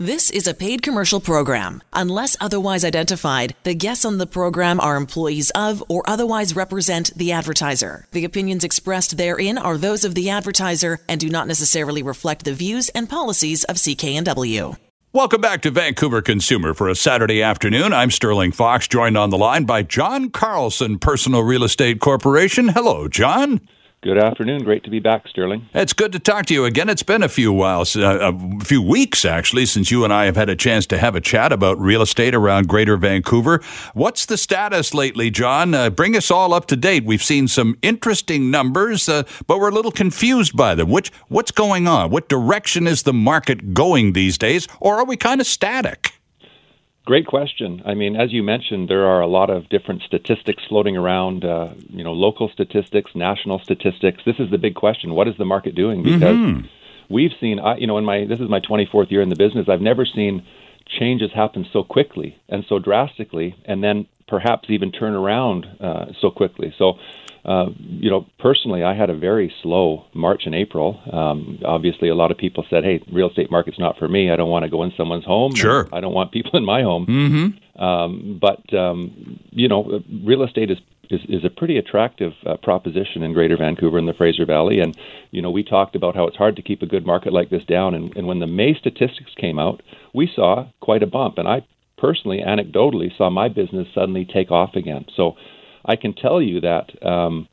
This is a paid commercial program. Unless otherwise identified, the guests on the program are employees of or otherwise represent the advertiser. The opinions expressed therein are those of the advertiser and do not necessarily reflect the views and policies of CKNW. Welcome back to Vancouver Consumer for a Saturday afternoon. I'm Sterling Fox, joined on the line by John Carlson, Personal Real Estate Corporation. Hello, John. Good afternoon. Great to be back, Sterling. It's good to talk to you again. It's been a few whiles, uh, a few weeks actually, since you and I have had a chance to have a chat about real estate around Greater Vancouver. What's the status lately, John? Uh, bring us all up to date. We've seen some interesting numbers, uh, but we're a little confused by them. Which what's going on? What direction is the market going these days, or are we kind of static? Great question. I mean, as you mentioned, there are a lot of different statistics floating around. Uh, you know, local statistics, national statistics. This is the big question: What is the market doing? Because mm-hmm. we've seen, you know, in my this is my 24th year in the business. I've never seen changes happen so quickly and so drastically, and then perhaps even turn around uh, so quickly. So uh, you know, personally, I had a very slow March and April. Um, obviously, a lot of people said, "Hey, real estate market's not for me. I don't want to go in someone's home. Sure, I don't want people in my home." Mm-hmm. Um, but um, you know, real estate is is, is a pretty attractive uh, proposition in Greater Vancouver and the Fraser Valley. And you know, we talked about how it's hard to keep a good market like this down. And, and when the May statistics came out, we saw quite a bump. And I personally, anecdotally, saw my business suddenly take off again. So I can tell you that um,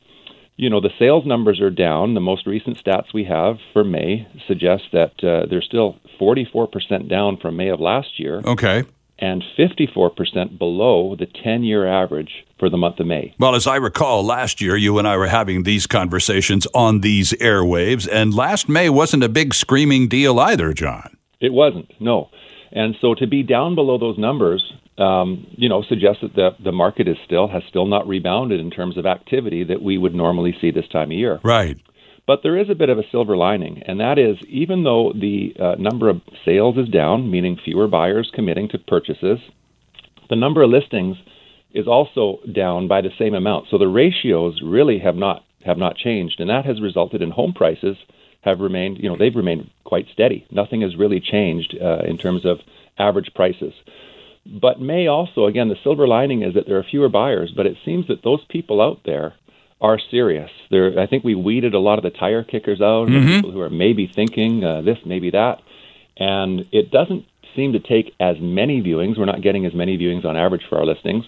you know the sales numbers are down. The most recent stats we have for May suggest that uh, they're still 44% down from May of last year. Okay. And 54% below the 10 year average for the month of May. Well, as I recall, last year you and I were having these conversations on these airwaves, and last May wasn't a big screaming deal either, John. It wasn't, no. And so to be down below those numbers um, you know, suggests that the, the market is still has still not rebounded in terms of activity that we would normally see this time of year. Right. But there is a bit of a silver lining, and that is even though the uh, number of sales is down, meaning fewer buyers committing to purchases, the number of listings is also down by the same amount. So the ratios really have not have not changed, and that has resulted in home prices have remained, you know, they've remained quite steady. Nothing has really changed uh, in terms of average prices. But May also, again, the silver lining is that there are fewer buyers, but it seems that those people out there are serious. There, I think we weeded a lot of the tire kickers out, mm-hmm. people who are maybe thinking uh, this, maybe that, and it doesn't seem to take as many viewings. We're not getting as many viewings on average for our listings,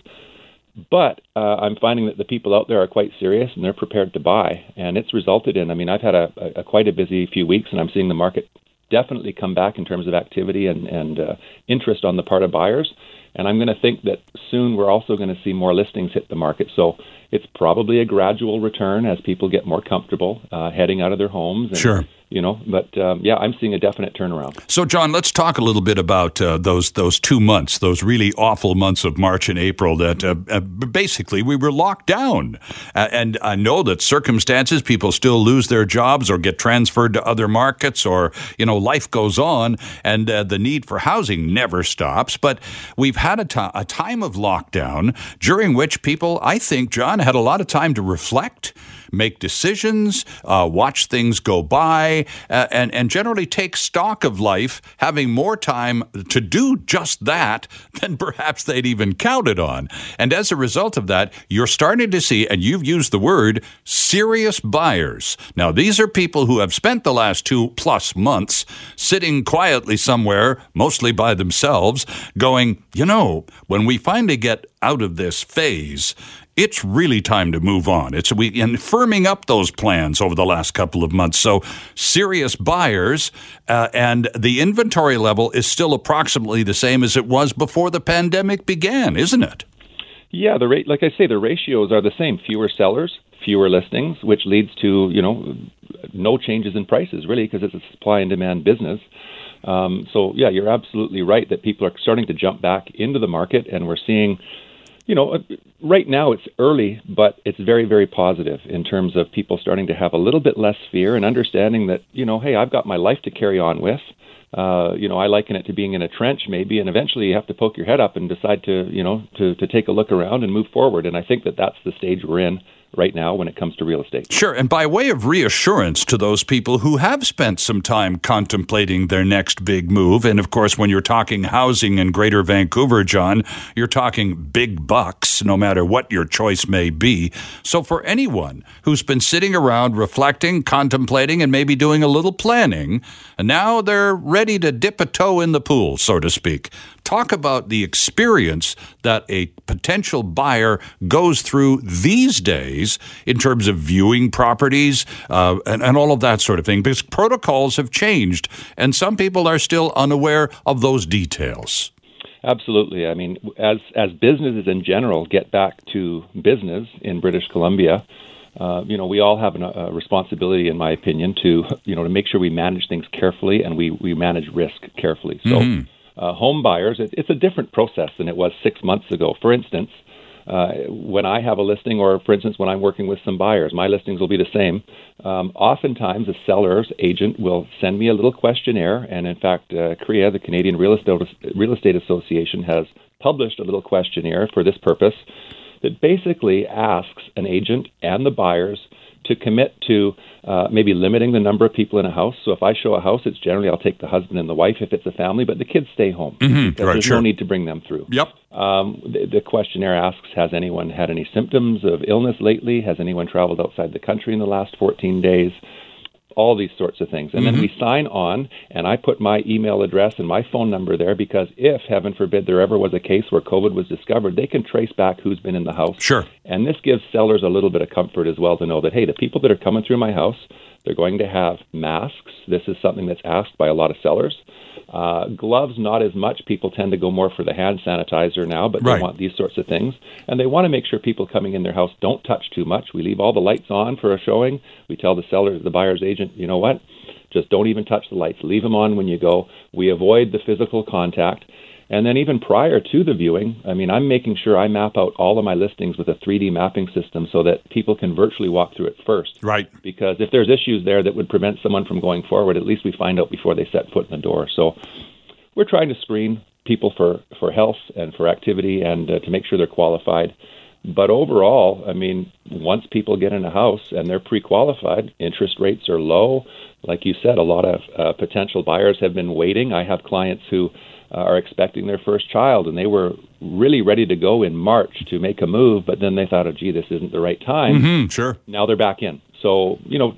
but uh, I'm finding that the people out there are quite serious and they're prepared to buy, and it's resulted in. I mean, I've had a, a, a quite a busy few weeks, and I'm seeing the market definitely come back in terms of activity and, and uh, interest on the part of buyers. And I'm going to think that soon we're also going to see more listings hit the market. So it's probably a gradual return as people get more comfortable uh, heading out of their homes. And, sure you know. But um, yeah, I'm seeing a definite turnaround. So, John, let's talk a little bit about uh, those those two months, those really awful months of March and April. That uh, uh basically we were locked down, and I know that circumstances, people still lose their jobs or get transferred to other markets, or you know, life goes on, and uh, the need for housing never stops. But we've had a, to- a time of lockdown during which people, I think, John, had a lot of time to reflect make decisions, uh, watch things go by, uh, and, and generally take stock of life, having more time to do just that than perhaps they'd even counted on. And as a result of that, you're starting to see, and you've used the word, serious buyers. Now, these are people who have spent the last two plus months sitting quietly somewhere, mostly by themselves, going, you know, when we finally get out of this phase, it's really time to move on. It's we and firming up those plans over the last couple of months. So serious buyers uh, and the inventory level is still approximately the same as it was before the pandemic began, isn't it? Yeah, the rate, like I say, the ratios are the same. Fewer sellers, fewer listings, which leads to you know no changes in prices really because it's a supply and demand business. Um, so yeah, you're absolutely right that people are starting to jump back into the market, and we're seeing you know, uh, right now it's early, but it's very, very positive in terms of people starting to have a little bit less fear and understanding that, you know, hey, I've got my life to carry on with. Uh, you know, I liken it to being in a trench maybe, and eventually you have to poke your head up and decide to, you know, to, to take a look around and move forward. And I think that that's the stage we're in right now when it comes to real estate. Sure. And by way of reassurance to those people who have spent some time contemplating their next big move, and of course, when you're talking housing in greater Vancouver, John, you're talking big bucks, no matter what your choice may be. So for anyone who's been sitting around reflecting, contemplating, and maybe doing a little planning, and now they're ready to dip a toe in the pool, so to speak. Talk about the experience that a potential buyer goes through these days in terms of viewing properties uh, and, and all of that sort of thing, because protocols have changed, and some people are still unaware of those details. Absolutely. I mean, as as businesses in general get back to business in British Columbia, uh, you know, we all have an, a responsibility, in my opinion, to you know to make sure we manage things carefully and we we manage risk carefully. So. Mm-hmm uh, home buyers, it, it's a different process than it was six months ago. For instance, uh, when I have a listing, or for instance, when I'm working with some buyers, my listings will be the same. Um, oftentimes, a seller's agent will send me a little questionnaire, and in fact, uh, CREA, the Canadian Real Estate, Real Estate Association, has published a little questionnaire for this purpose that basically asks an agent and the buyers to commit to uh, maybe limiting the number of people in a house. So if I show a house, it's generally I'll take the husband and the wife if it's a family, but the kids stay home. Mm-hmm. Right, there's sure. no need to bring them through. Yep. Um, the, the, questionnaire asks Has anyone had any symptoms of illness lately? Has anyone traveled outside the country in the last 14 days? All these sorts of things. And mm-hmm. then we sign on, and I put my email address and my phone number there because if, heaven forbid, there ever was a case where COVID was discovered, they can trace back who's been in the house. Sure. And this gives sellers a little bit of comfort as well to know that, hey, the people that are coming through my house, they're going to have masks. This is something that's asked by a lot of sellers. Uh, gloves, not as much. People tend to go more for the hand sanitizer now, but they right. want these sorts of things. And they want to make sure people coming in their house don't touch too much. We leave all the lights on for a showing. We tell the seller, the buyer's agent, you know what? Just don't even touch the lights. Leave them on when you go. We avoid the physical contact. And then even prior to the viewing, I mean, I'm making sure I map out all of my listings with a 3D mapping system so that people can virtually walk through it first. Right. Because if there's issues there that would prevent someone from going forward, at least we find out before they set foot in the door. So we're trying to screen people for, for health and for activity and uh, to make sure they're qualified. But overall, I mean, once people get in a house and they're pre qualified, interest rates are low. Like you said, a lot of uh, potential buyers have been waiting. I have clients who uh, are expecting their first child, and they were really ready to go in March to make a move, but then they thought, oh, gee, this isn't the right time. Mm-hmm, sure. Now they're back in. So, you know,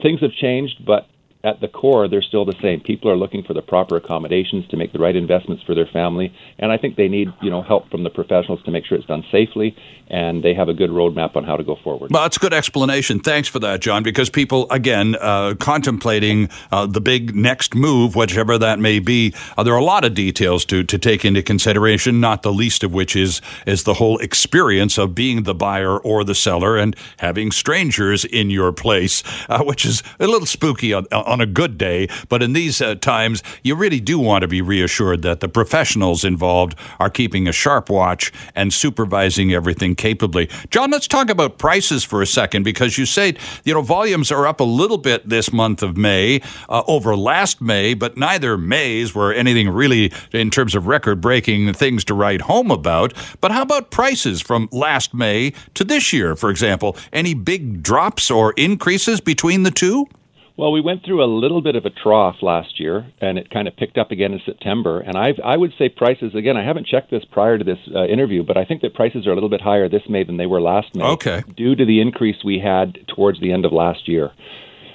things have changed, but at the core, they're still the same. People are looking for the proper accommodations to make the right investments for their family, and I think they need you know help from the professionals to make sure it's done safely, and they have a good roadmap on how to go forward. Well, that's a good explanation. Thanks for that, John. Because people, again, uh, contemplating uh, the big next move, whichever that may be, uh, there are a lot of details to to take into consideration. Not the least of which is is the whole experience of being the buyer or the seller and having strangers in your place, uh, which is a little spooky on, on a good day, but in these uh, times, you really do want to be reassured that the professionals involved are keeping a sharp watch and supervising everything capably. John, let's talk about prices for a second because you say, you know, volumes are up a little bit this month of May uh, over last May, but neither Mays were anything really in terms of record breaking things to write home about. But how about prices from last May to this year, for example? Any big drops or increases between the two? Well, we went through a little bit of a trough last year, and it kind of picked up again in September. And I, I would say prices again. I haven't checked this prior to this uh, interview, but I think that prices are a little bit higher this May than they were last May. Okay. Due to the increase we had towards the end of last year.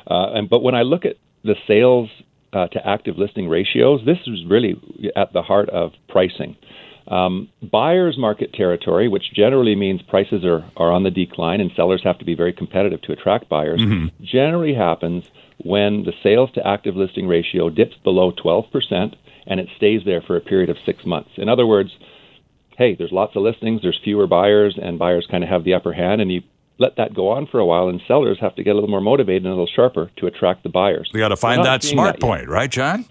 Uh, and but when I look at the sales uh, to active listing ratios, this is really at the heart of pricing. Um, buyer's market territory, which generally means prices are, are on the decline and sellers have to be very competitive to attract buyers, mm-hmm. generally happens when the sales to active listing ratio dips below 12% and it stays there for a period of six months. In other words, hey, there's lots of listings, there's fewer buyers, and buyers kind of have the upper hand, and you let that go on for a while, and sellers have to get a little more motivated and a little sharper to attract the buyers. We got to find that smart that point, right, John?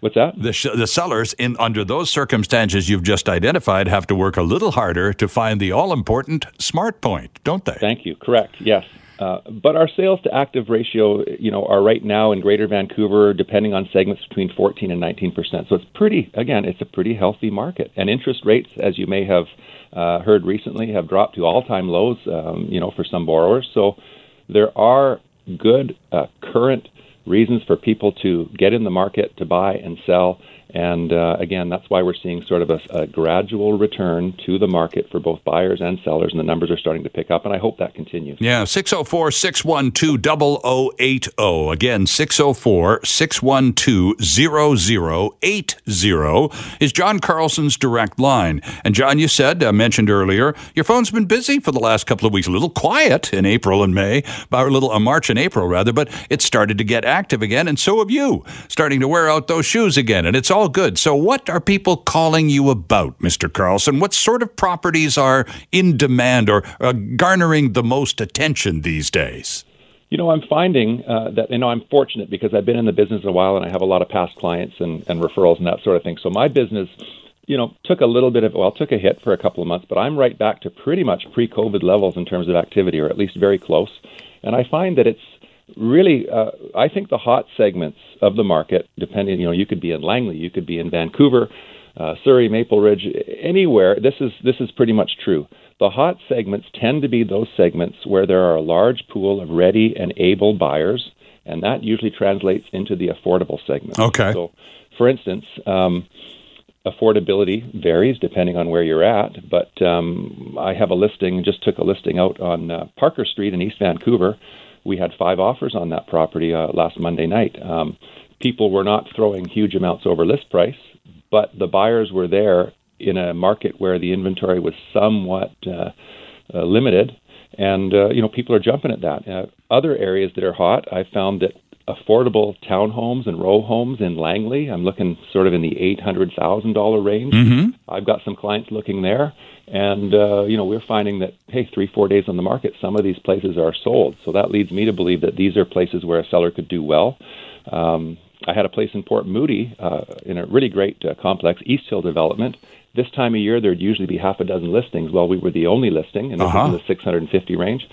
What's that? The, sh- the sellers, in under those circumstances you've just identified, have to work a little harder to find the all important smart point, don't they? Thank you. Correct. Yes. Uh, but our sales to active ratio, you know, are right now in Greater Vancouver, depending on segments, between 14 and 19 percent. So it's pretty, again, it's a pretty healthy market. And interest rates, as you may have uh, heard recently, have dropped to all-time lows, um, you know, for some borrowers. So there are good uh, current reasons for people to get in the market to buy and sell. And uh, again, that's why we're seeing sort of a, a, gradual return to the market for both buyers and sellers, and the numbers are starting to pick up, and I hope that continues. Yeah, 604 612 0080. Again, 604 612 0080 is John Carlson's direct line. And John, you said, uh, mentioned earlier, your phone's been busy for the last couple of weeks, a little quiet in April and May, about a little uh, March and April rather, but it started to get active again, and so have you, starting to wear out those shoes again, and it's all all good. So, what are people calling you about, Mr. Carlson? What sort of properties are in demand or uh, garnering the most attention these days? You know, I'm finding uh, that, you know, I'm fortunate because I've been in the business a while and I have a lot of past clients and, and referrals and that sort of thing. So, my business you know, took a little bit of, well, took a hit for a couple of months, but I'm right back to pretty much pre COVID levels in terms of activity, or at least very close. And I find that it's really, uh, I think the hot segments of the market, depending, you know, you could be in Langley, you could be in Vancouver, uh, Surrey, Maple Ridge, anywhere. This is this is pretty much true. The hot segments tend to be those segments where there are a large pool of ready and able buyers, and that usually translates into the affordable segment. Okay. So, for instance. Um, affordability varies depending on where you're at, but um, I have a listing, just took a listing out on uh, Parker Street in East Vancouver we had five offers on that property uh, last Monday night. Um, people were not throwing huge amounts over list price, but the buyers were there in a market where the inventory was somewhat uh, uh, limited, and uh, you know people are jumping at that. Uh, other areas that are hot, I found that affordable townhomes and row homes in Langley. I'm looking sort of in the eight hundred thousand dollar range. Mm-hmm. I've got some clients looking there. And, uh, you know, we're finding that, hey, three, four days on the market, some of these places are sold. So that leads me to believe that these are places where a seller could do well. Um, I had a place in Port Moody uh, in a really great uh, complex, East Hill development. This time of year, there'd usually be half a dozen listings. Well, we were the only listing, and this uh-huh. was in the 650 range.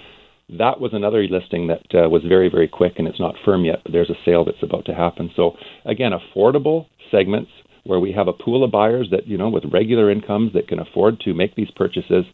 That was another listing that uh, was very, very quick, and it's not firm yet, but there's a sale that's about to happen. So, again, affordable segments where we have a pool of buyers that, you know, with regular incomes that can afford to make these purchases.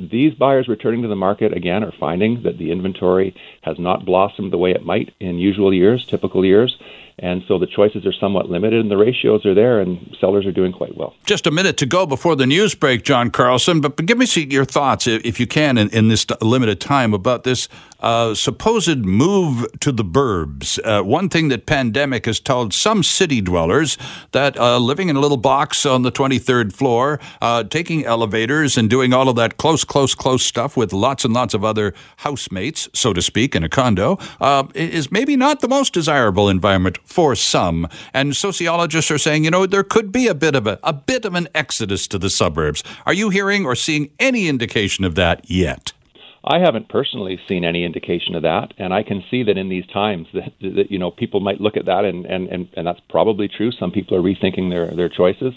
These buyers returning to the market again are finding that the inventory has not blossomed the way it might in usual years, typical years, and so the choices are somewhat limited and the ratios are there and sellers are doing quite well. Just a minute to go before the news break, John Carlson, but give me your thoughts, if you can, in, in this limited time about this uh, supposed move to the burbs. Uh, one thing that pandemic has told some city dwellers that uh, living in a little box on the 23rd floor, uh, taking elevators and doing all of that close, close, close stuff with lots and lots of other housemates, so to speak, in a condo, uh, is maybe not the most desirable environment for some. And sociologists are saying, you know, there could be a bit of a, a bit of an exodus to the suburbs. Are you hearing or seeing any indication of that yet? I haven't personally seen any indication of that, and I can see that in these times that, that you know people might look at that and, and, and, and that's probably true. Some people are rethinking their, their choices.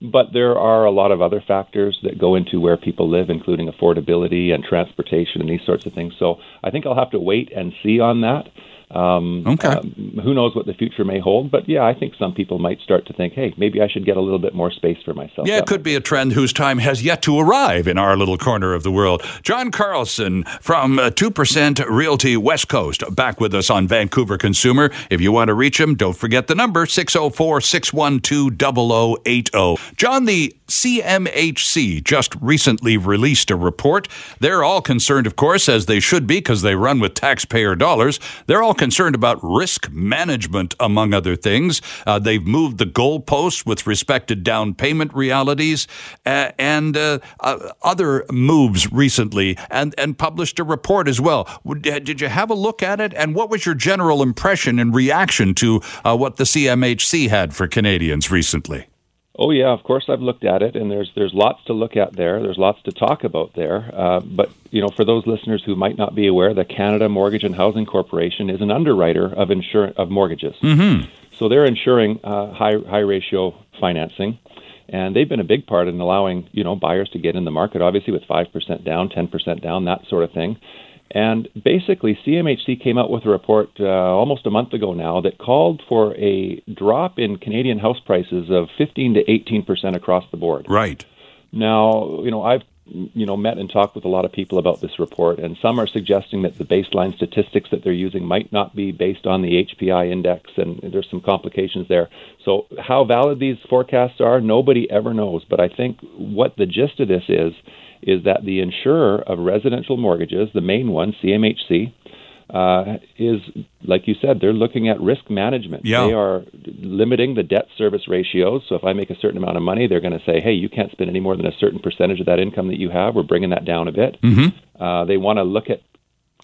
But there are a lot of other factors that go into where people live, including affordability and transportation and these sorts of things. So I think I'll have to wait and see on that. Um, okay. Um, who knows what the future may hold? But yeah, I think some people might start to think, hey, maybe I should get a little bit more space for myself. Yeah, it could be a trend whose time has yet to arrive in our little corner of the world. John Carlson from uh, 2% Realty West Coast, back with us on Vancouver Consumer. If you want to reach him, don't forget the number 604 612 0080. John, the CMHC just recently released a report. They're all concerned, of course, as they should be because they run with taxpayer dollars. They're all concerned about risk management, among other things. Uh, they've moved the goalposts with respect to down payment realities uh, and uh, uh other moves recently, and, and published a report as well. Did you have a look at it? And what was your general impression and reaction to uh, what the CMHC had for Canadians recently? Oh yeah, of course I've looked at it, and there's there's lots to look at there. There's lots to talk about there. Uh, but you know, for those listeners who might not be aware, the Canada Mortgage and Housing Corporation is an underwriter of insur- of mortgages. Mm-hmm. So they're insuring uh, high high ratio financing, and they've been a big part in allowing you know buyers to get in the market. Obviously, with five percent down, ten percent down, that sort of thing. And basically, CMHC came out with a report uh, almost a month ago now that called for a drop in Canadian house prices of 15 to 18 percent across the board. Right. Now, you know, I've you know met and talked with a lot of people about this report, and some are suggesting that the baseline statistics that they're using might not be based on the HPI index, and there's some complications there. So, how valid these forecasts are, nobody ever knows. But I think what the gist of this is is that the insurer of residential mortgages, the main one, CMHC, uh, is like you said, they're looking at risk management. Yeah. They are limiting the debt service ratios. So if I make a certain amount of money, they're going to say, "Hey, you can't spend any more than a certain percentage of that income that you have. We're bringing that down a bit." Mm-hmm. Uh, they want to look at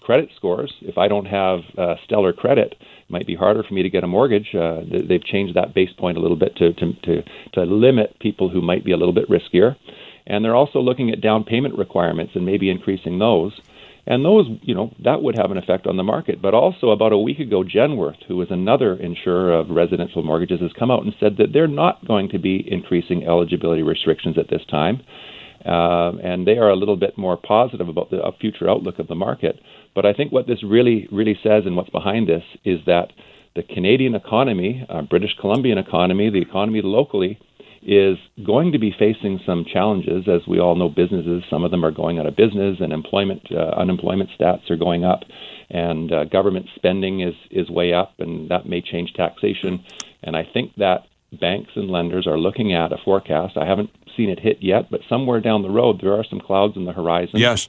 credit scores. If I don't have uh, stellar credit, it might be harder for me to get a mortgage. Uh, they've changed that base point a little bit to, to to to limit people who might be a little bit riskier. And they're also looking at down payment requirements and maybe increasing those. And those, you know, that would have an effect on the market. But also, about a week ago, Genworth, who is another insurer of residential mortgages, has come out and said that they're not going to be increasing eligibility restrictions at this time. Uh, and they are a little bit more positive about the uh, future outlook of the market. But I think what this really, really says and what's behind this is that the Canadian economy, uh, British Columbian economy, the economy locally, is going to be facing some challenges. As we all know, businesses, some of them are going out of business, and employment, uh, unemployment stats are going up, and uh, government spending is, is way up, and that may change taxation. And I think that banks and lenders are looking at a forecast. I haven't seen it hit yet, but somewhere down the road, there are some clouds in the horizon. Yes.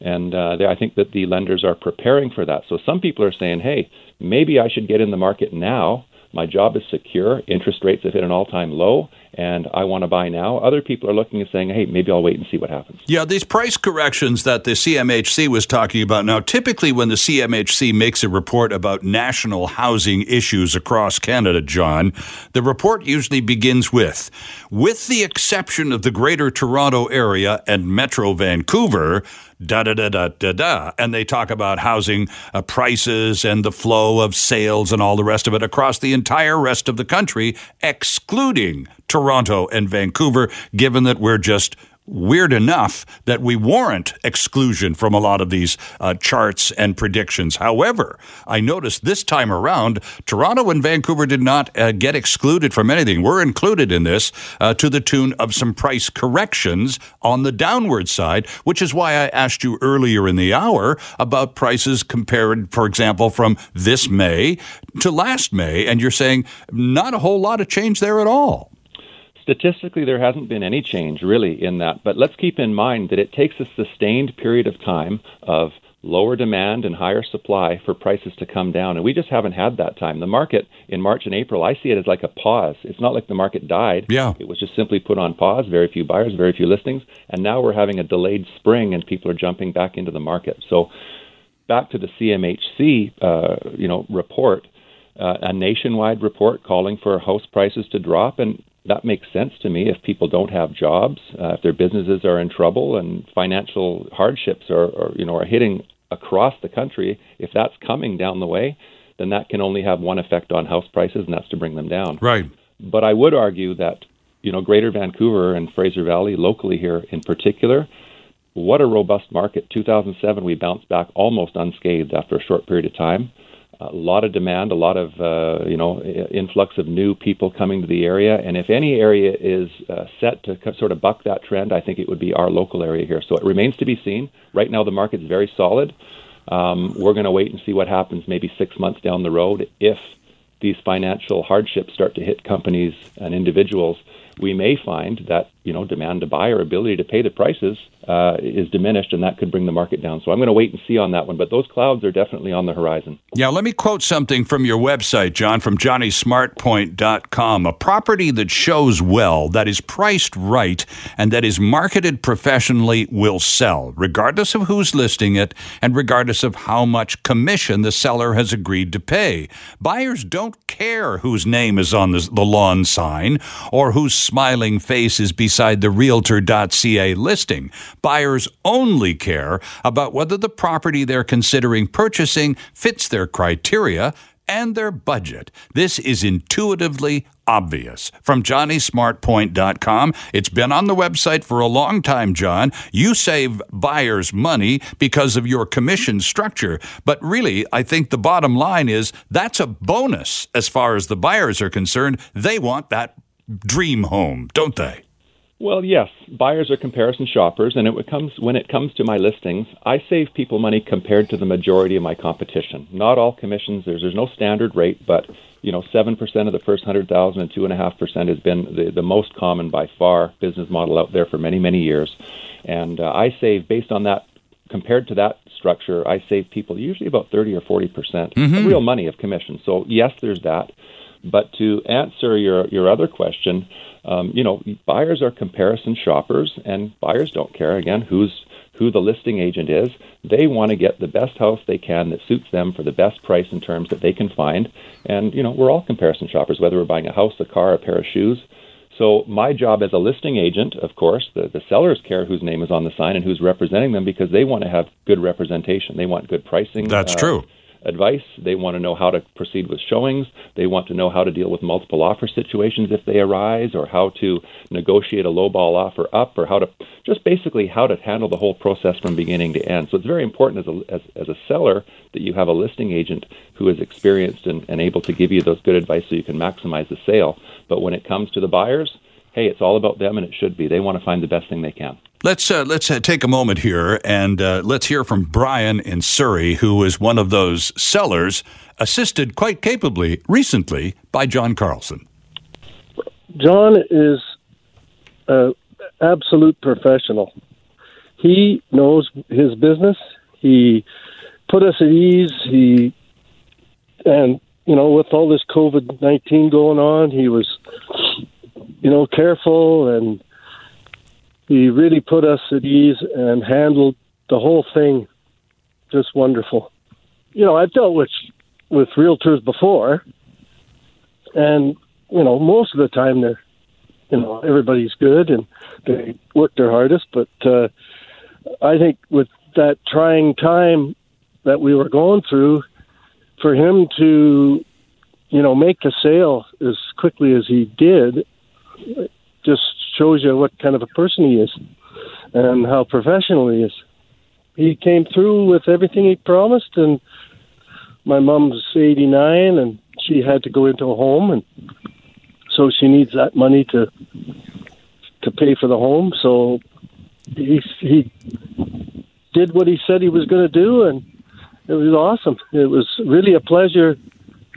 And uh, I think that the lenders are preparing for that. So some people are saying, hey, maybe I should get in the market now. My job is secure. Interest rates have hit an all time low and I want to buy now. Other people are looking and saying, hey, maybe I'll wait and see what happens. Yeah, these price corrections that the CMHC was talking about. Now, typically when the CMHC makes a report about national housing issues across Canada, John, the report usually begins with, with the exception of the Greater Toronto Area and Metro Vancouver, da da da da da da. And they talk about housing uh, prices and the flow of sales and all the rest of it across the entire rest of the country, excluding Toronto and Vancouver, given that we're just weird enough that we warrant exclusion from a lot of these uh, charts and predictions. However, I noticed this time around, Toronto and Vancouver did not uh, get excluded from anything. We're included in this uh, to the tune of some price corrections on the downward side, which is why I asked you earlier in the hour about prices compared, for example, from this May to last May. And you're saying not a whole lot of change there at all. Statistically, there hasn't been any change really in that, but let's keep in mind that it takes a sustained period of time of lower demand and higher supply for prices to come down. And we just haven't had that time. The market in March and April, I see it as like a pause. It's not like the market died. Yeah. It was just simply put on pause, very few buyers, very few listings. And now we're having a delayed spring and people are jumping back into the market. So back to the CMHC, uh, you know, report, uh, a nationwide report calling for house prices to drop. And that makes sense to me if people don't have jobs, uh, if their businesses are in trouble and financial hardships are, are, you know are hitting across the country. If that's coming down the way, then that can only have one effect on house prices, and that's to bring them down. Right. But I would argue that you know Greater Vancouver and Fraser Valley, locally here in particular, what a robust market. 2007, we bounced back almost unscathed after a short period of time a lot of demand, a lot of uh, you know influx of new people coming to the area, and if any area is uh, set to sort of buck that trend, I think it would be our local area here. So it remains to be seen. Right now, the market's very solid. Um, we're going to wait and see what happens maybe six months down the road if these financial hardships start to hit companies and individuals we may find that you know demand to buy or ability to pay the prices uh, is diminished, and that could bring the market down. So I'm going to wait and see on that one. But those clouds are definitely on the horizon. Yeah, let me quote something from your website, John, from johnnysmartpoint.com. A property that shows well, that is priced right, and that is marketed professionally will sell, regardless of who's listing it and regardless of how much commission the seller has agreed to pay. Buyers don't care whose name is on the, the lawn sign or whose smiling face is beside the Realtor.ca listing. Buyers only care about whether the property they're considering purchasing fits their criteria and their budget. This is intuitively obvious. From johnnysmartpoint.com. It's been on the website for a long time, John. You save buyers money because of your commission structure. But really, I think the bottom line is that's a bonus as far as the buyers are concerned. They want that dream home, don't they? Well, yes, buyers are comparison shoppers, and it comes when it comes to my listings, I save people money compared to the majority of my competition. Not all commissions there's there's no standard rate, but you know, seven percent of the first hundred thousand and two and a half percent has been the, the most common by far business model out there for many many years, and uh, I save based on that compared to that structure, I save people usually about 30 or 40 percent mm-hmm. real money of commission. So yes, there's that. But to answer your your other question, um, you know, buyers are comparison shoppers, and buyers don't care again who's who the listing agent is. They want to get the best house they can that suits them for the best price and terms that they can find. And you know, we're all comparison shoppers, whether we're buying a house, a car, a pair of shoes. So my job as a listing agent, of course, the, the sellers care whose name is on the sign and who's representing them because they want to have good representation. They want good pricing. That's uh, true advice. They want to know how to proceed with showings. They want to know how to deal with multiple offer situations if they arise, or how to negotiate a lowball offer up, or how to just basically how to handle the whole process from beginning to end. So it's very important as a, as, as a seller that you have a listing agent who is experienced and, and able to give you those good advice so you can maximize the sale. But when it comes to the buyers, hey, it's all about them, and it should be. They want to find the best thing they can. Let's uh, let's uh, take a moment here and uh, let's hear from Brian in Surrey, who is one of those sellers assisted quite capably recently by John Carlson. John is an absolute professional. He knows his business. He put us at ease. He and you know with all this COVID nineteen going on, he was you know careful and he really put us at ease and handled the whole thing just wonderful. You know, I've dealt with with realtors before, and you know, most of the time they're, you know, everybody's good and they work their hardest. But uh, I think with that trying time that we were going through, for him to, you know, make a sale as quickly as he did, just shows you what kind of a person he is and how professional he is. He came through with everything he promised, and my mom's 89, and she had to go into a home, and so she needs that money to to pay for the home. So he he did what he said he was going to do, and it was awesome. It was really a pleasure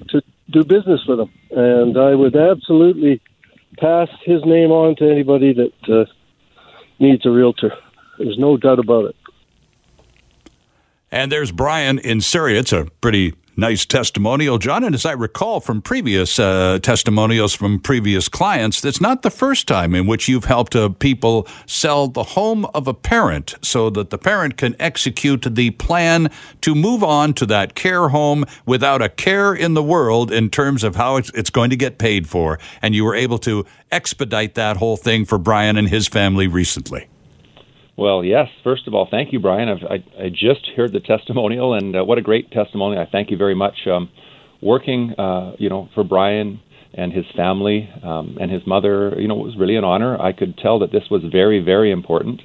to do business with him, and I would absolutely pass his name on to anybody that uh, needs a realtor. There's no doubt about it. And there's Brian in Surrey. It's a pretty nice testimonial, John. And as I recall from previous uh, testimonials from previous clients, it's not the first time in which you've helped uh, people sell the home of a parent so that the parent can execute the plan to move on to that care home without a care in the world in terms of how it's going to get paid for. And you were able to expedite that whole thing for Brian and his family recently. Well, yes. First of all, thank you, Brian. I've, i I, just heard the testimonial, and uh, what a great testimony! I thank you very much. Um, working, uh, you know, for Brian and his family um, and his mother, you know, it was really an honor. I could tell that this was very, very important.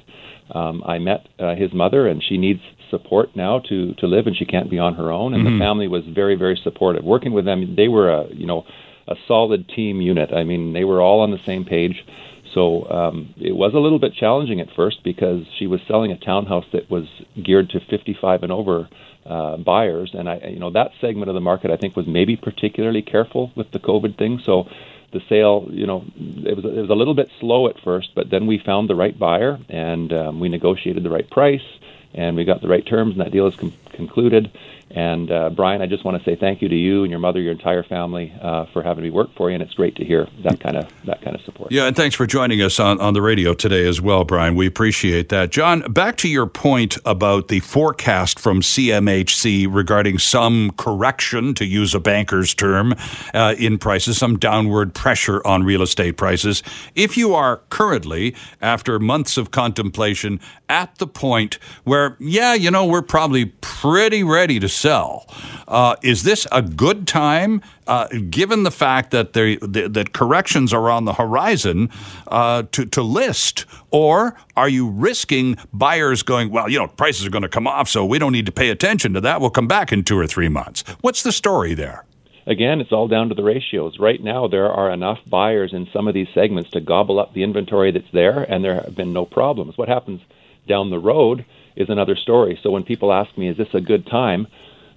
Um, I met uh, his mother, and she needs support now to to live, and she can't be on her own. And mm-hmm. the family was very, very supportive. Working with them, they were a, you know, a solid team unit. I mean, they were all on the same page. So um, it was a little bit challenging at first because she was selling a townhouse that was geared to 55 and over uh, buyers, and I, you know, that segment of the market I think was maybe particularly careful with the COVID thing. So the sale, you know, it was it was a little bit slow at first, but then we found the right buyer and um, we negotiated the right price and we got the right terms, and that deal is com- concluded. And uh, Brian, I just want to say thank you to you and your mother, your entire family, uh, for having me work for you, and it's great to hear that kind of that kind of support. Yeah, and thanks for joining us on, on the radio today as well, Brian. We appreciate that. John, back to your point about the forecast from CMHC regarding some correction, to use a banker's term, uh, in prices, some downward pressure on real estate prices. If you are currently, after months of contemplation, at the point where, yeah, you know, we're probably pretty ready to sell. Uh, is this a good time, uh, given the fact that there, that corrections are on the horizon, uh, to to list, or are you risking buyers going, well, you know, prices are going to come off, so we don't need to pay attention to that. We'll come back in two or three months. What's the story there? again, it's all down to the ratios. Right now, there are enough buyers in some of these segments to gobble up the inventory that's there, and there have been no problems. What happens down the road is another story. So when people ask me, is this a good time?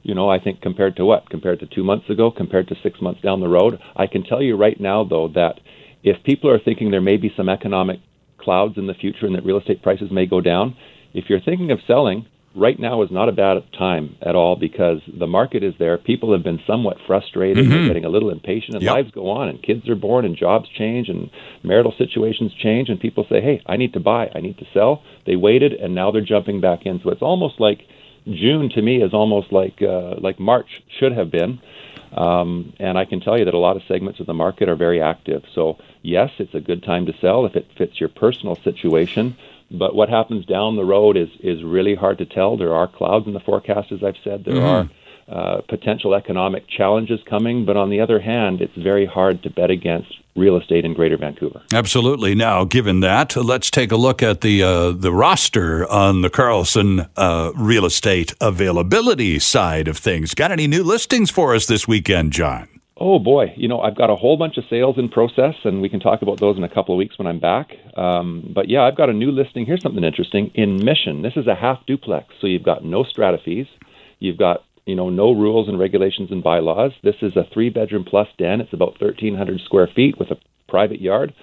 You know, I think compared to what? Compared to two months ago, compared to six months down the road? I can tell you right now, though, that if people are thinking there may be some economic clouds in the future and that real estate prices may go down, if you're thinking of selling, right now is not a bad time at all because the market is there. People have been somewhat frustrated, mm-hmm. they're getting a little impatient, and yep. lives go on, and kids are born, and jobs change, and marital situations change, and people say, "Hey, I need to buy, I need to sell." They waited, and now they're jumping back in. So it's almost like June to me is almost like uh, like March should have been. Um, and I can tell you that a lot of segments of the market are very active. So, yes, it's a good time to sell if it fits your personal situation. But what happens down the road is is really hard to tell. There are clouds in the forecast, as I've said. There mm-hmm. are uh, potential economic challenges coming, but on the other hand, it's very hard to bet against real estate in Greater Vancouver. Absolutely. Now, given that, let's take a look at the uh, the roster on the Carlson uh, real estate availability side of things. Got any new listings for us this weekend, John? Oh boy, you know I've got a whole bunch of sales in process, and we can talk about those in a couple of weeks when I'm back. Um, but yeah, I've got a new listing. Here's something interesting in Mission. This is a half duplex, so you've got no strata fees, you've got you know no rules and regulations and bylaws. This is a three bedroom plus den. It's about 1,300 square feet with a private yard.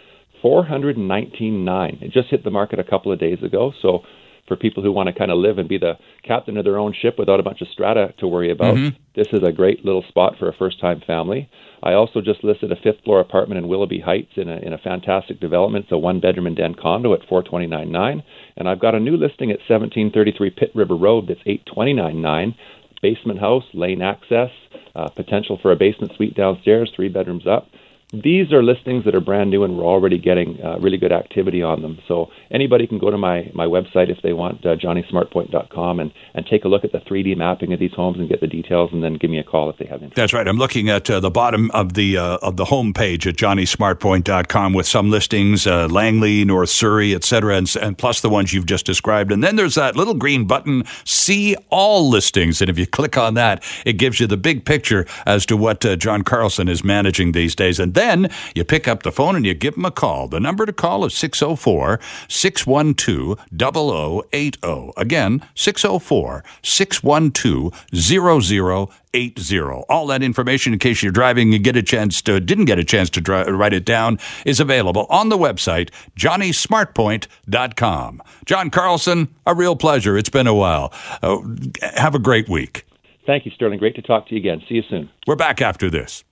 419.9. It just hit the market a couple of days ago, so for people who want to kind of live and be the captain of their own ship without a bunch of strata to worry about. Mm-hmm. This is a great little spot for a first time family. I also just listed a fifth floor apartment in Willoughby Heights in a, in a fantastic development. It's a one bedroom and den condo at 429.9. And I've got a new listing at 1733 Pitt River Road that's 829.9. Basement house, lane access, uh, potential for a basement suite downstairs, three bedrooms up these are listings that are brand new and we're already getting uh, really good activity on them. So anybody can go to my, my website if they want, uh, johnnysmartpoint.com, and, and take a look at the 3D mapping of these homes and get the details, and then give me a call if they have interest. That's right. I'm looking at uh, the bottom of the uh, of the home page at johnnysmartpoint.com with some listings, uh, Langley, North Surrey, et cetera, and, and plus the ones you've just described. And then there's that little green button, See All Listings. And if you click on that, it gives you the big picture as to what uh, John Carlson is managing these days. And then you pick up the phone and you give them a call. The number to call is 604 612 0080. Again, 604 612 0080. All that information, in case you're driving and get a chance to, didn't get a chance to write it down, is available on the website, johnnysmartpoint.com. John Carlson, a real pleasure. It's been a while. Uh, have a great week. Thank you, Sterling. Great to talk to you again. See you soon. We're back after this.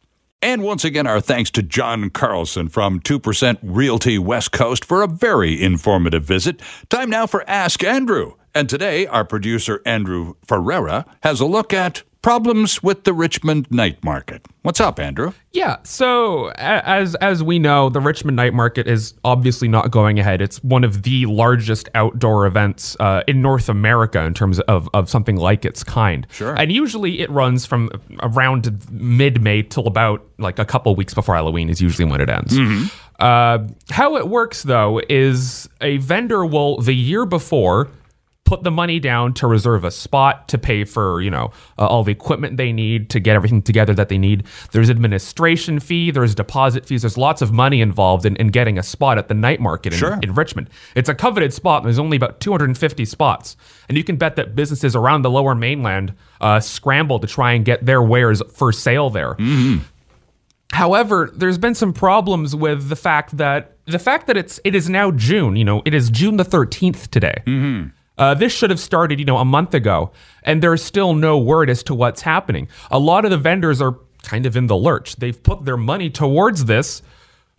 And once again, our thanks to John Carlson from 2% Realty West Coast for a very informative visit. Time now for Ask Andrew. And today, our producer, Andrew Ferreira, has a look at problems with the Richmond night market. What's up, Andrew? Yeah, so as as we know, the Richmond night market is obviously not going ahead. It's one of the largest outdoor events uh, in North America in terms of, of something like its kind. Sure. And usually it runs from around mid May till about like a couple weeks before Halloween is usually when it ends. Mm-hmm. Uh, how it works though is a vendor will the year before put the money down to reserve a spot to pay for you know uh, all the equipment they need to get everything together that they need there's administration fee there's deposit fees there's lots of money involved in, in getting a spot at the night market in, sure. in richmond it's a coveted spot there's only about 250 spots and you can bet that businesses around the lower mainland uh, scramble to try and get their wares for sale there mm-hmm. However, there's been some problems with the fact that the fact that it's it is now June. You know, it is June the 13th today. Mm-hmm. Uh, this should have started, you know, a month ago, and there's still no word as to what's happening. A lot of the vendors are kind of in the lurch. They've put their money towards this,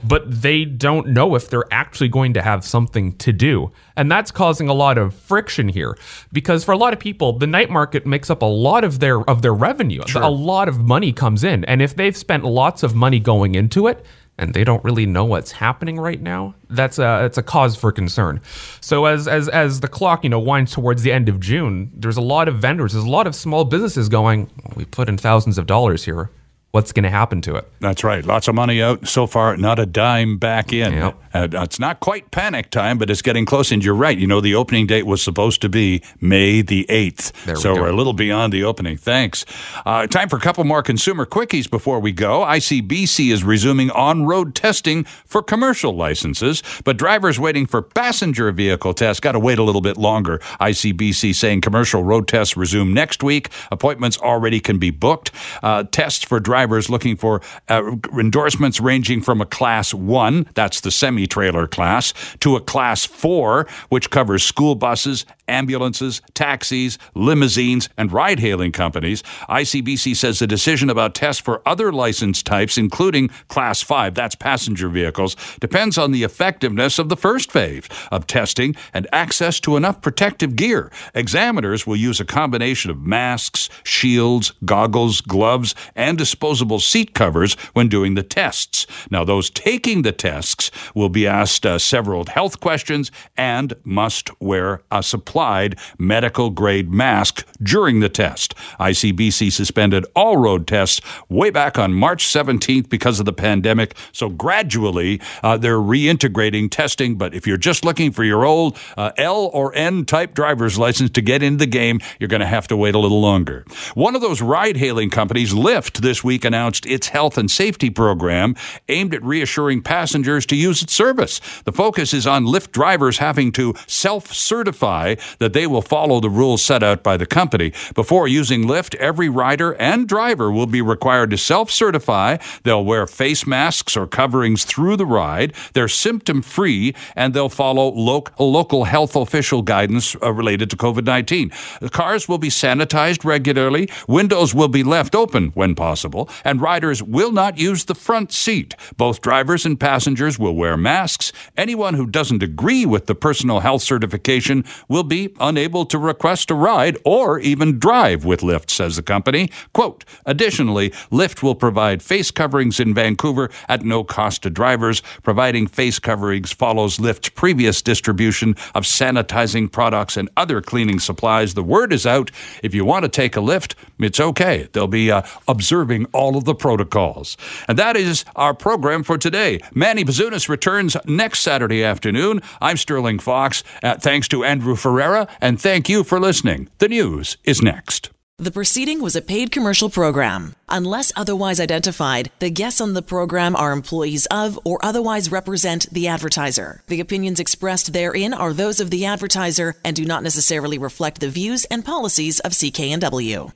but they don't know if they're actually going to have something to do. And that's causing a lot of friction here because for a lot of people, the night market makes up a lot of their of their revenue. Sure. A lot of money comes in, and if they've spent lots of money going into it, and they don't really know what's happening right now, that's a that's a cause for concern. So as as as the clock you know winds towards the end of June, there's a lot of vendors, there's a lot of small businesses going. We put in thousands of dollars here what's going to happen to it. That's right. Lots of money out so far, not a dime back in. Yep. Uh, it's not quite panic time, but it's getting close. And you're right. You know, the opening date was supposed to be May the 8th. There we so go. we're a little beyond the opening. Thanks. Uh, time for a couple more consumer quickies before we go. ICBC is resuming on road testing for commercial licenses, but drivers waiting for passenger vehicle tests got to wait a little bit longer. ICBC saying commercial road tests resume next week. Appointments already can be booked. Uh, tests for drivers looking for uh, endorsements ranging from a class one, that's the semi trailer class, to a class four, which covers school buses, ambulances, taxis, limousines, and ride hailing companies. ICBC says the decision about tests for other license types, including Class 5, that's passenger vehicles, depends on the effectiveness of the first phase of testing and access to enough protective gear. Examiners will use a combination of masks, shields, goggles, gloves, and disposable seat covers when doing the tests. Now, those taking the tests will be asked uh, several health questions and must wear a supplied medical grade mask during the test. ICBC suspended all road tests way back on March 17th because of the pandemic. So gradually, uh, they're reintegrating testing. But if you're just looking for your old uh, L or N type driver's license to get into the game, you're going to have to wait a little longer. One of those ride hailing companies, Lyft, this week announced its health and safety program aimed at reassuring passengers to use its service. The focus is on Lyft drivers having to self certify that they will follow the rules set out by the company. Before using Lyft, every rider and driver will be required to self certify. They'll wear face masks or coverings through the ride. They're symptom free and they'll follow lo- local health official guidance uh, related to COVID 19. The cars will be sanitized regularly, windows will be left open when possible, and riders will not use the front seat. Both drivers and passengers will wear masks. Anyone who doesn't agree with the personal health certification will be unable to request a ride or even drive with Lyft, says the company. Quote, additionally, Lyft will provide face coverings in Vancouver at no cost to drivers. Providing face coverings follows Lyft's previous distribution of sanitizing products and other cleaning supplies. The word is out. If you want to take a lift, it's okay. They'll be uh, observing all of the protocols. And that is our program for today. Manny Bazunas returns next Saturday afternoon. I'm Sterling Fox. Uh, thanks to Andrew Ferreira, and thank you for listening. The news is next. The proceeding was a paid commercial program. Unless otherwise identified, the guests on the program are employees of or otherwise represent the advertiser. The opinions expressed therein are those of the advertiser and do not necessarily reflect the views and policies of CKNW.